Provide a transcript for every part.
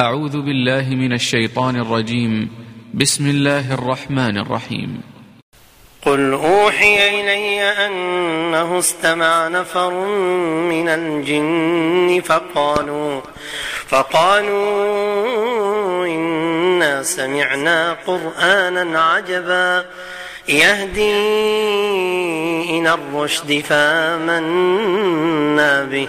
أعوذ بالله من الشيطان الرجيم. بسم الله الرحمن الرحيم. قل أوحي إلي أنه استمع نفر من الجن فقالوا فقالوا إنا سمعنا قرآنا عجبا. يهدي إلى الرشد فآمنا به.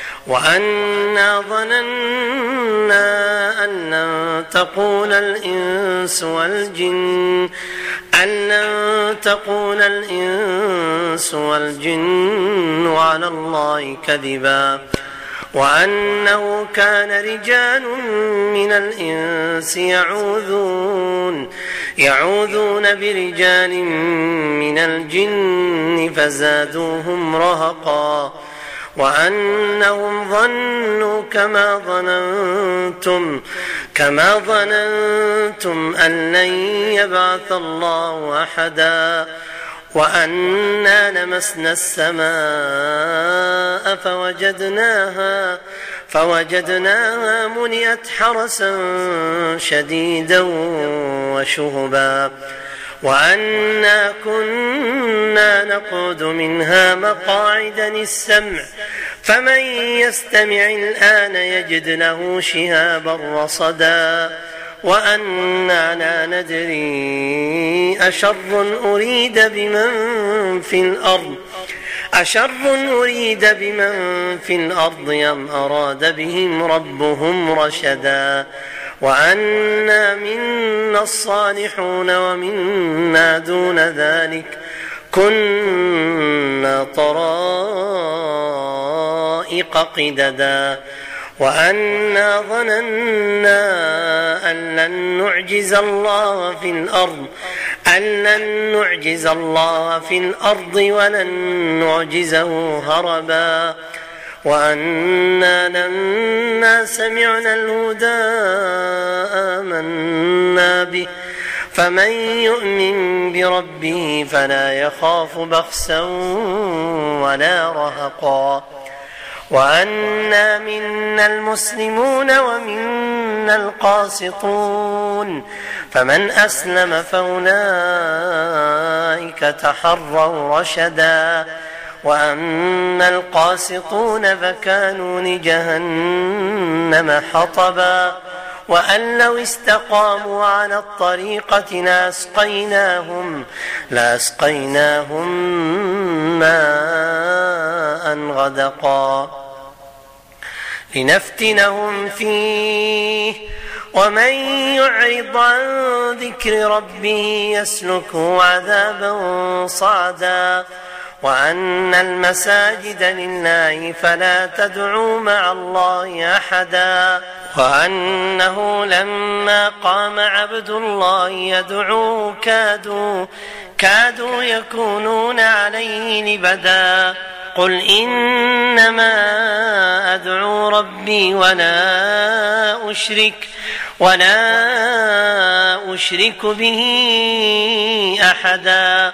وأنا ظننا أن لن تقول الإنس والجن أن لن تقول الإنس والجن على الله كذبا. وأنه كان رجال من الإنس يعوذون يعوذون برجال من الجن فزادوهم رهقا. وأنهم ظنوا كما ظننتم كما ظننتم أن لن يبعث الله أحدا وأنا لمسنا السماء فوجدناها فوجدناها ملئت حرسا شديدا وشهبا. وأنا كنا نقعد منها مقاعد للسمع فمن يستمع الآن يجد له شهابا رصدا. وأنا لا ندري أشر أريد بمن في الأرض أشر أريد بمن في الأرض أم أراد بهم ربهم رشدا. وأنا منا الصالحون ومنا دون ذلك كنا طرائق قددا وأنا ظننا أن لن نعجز الله في الأرض أن لن نعجز الله في الأرض ولن نعجزه هربا وأنا لما سمعنا الهدى آمنا به. فمن يؤمن بربه فلا يخاف بخسا ولا رهقا. وأنا منا المسلمون ومنا القاسطون. فمن أسلم فأولئك تحروا رشدا. وأما القاسطون فكانوا لجهنم حطبا وأن لو استقاموا على الطريقة لأسقيناهم لأسقيناهم ماء غدقا لنفتنهم فيه ومن يعرض عن ذكر ربه يسلكه عذابا صعدا وأن المساجد لله فلا تدعوا مع الله أحدا وأنه لما قام عبد الله يدعوه كادوا كادوا يكونون عليه لبدا قل إنما أدعو ربي ولا أشرك ولا أشرك به أحدا.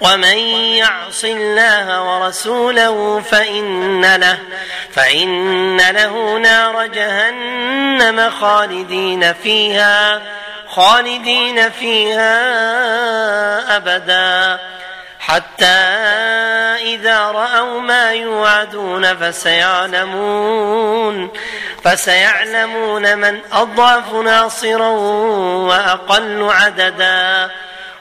ومن يعص الله ورسوله فإن له فإن له نار جهنم خالدين فيها خالدين فيها أبدا. حتى إذا رأوا ما يوعدون فسيعلمون فسيعلمون من أضعف ناصرا وأقل عددا.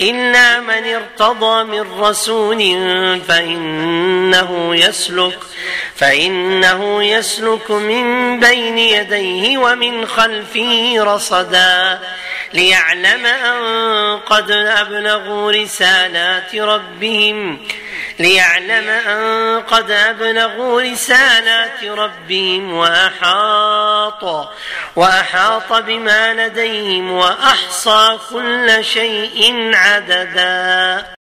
الا من ارتضى من رسول فانه يسلك فانه يسلك من بين يديه ومن خلفه رصدا ليعلم ان قد ابلغوا رسالات ربهم ليعلم أن قد أبلغوا رسالات ربهم وأحاط وأحاط بما لديهم وأحصى كل شيء عددا.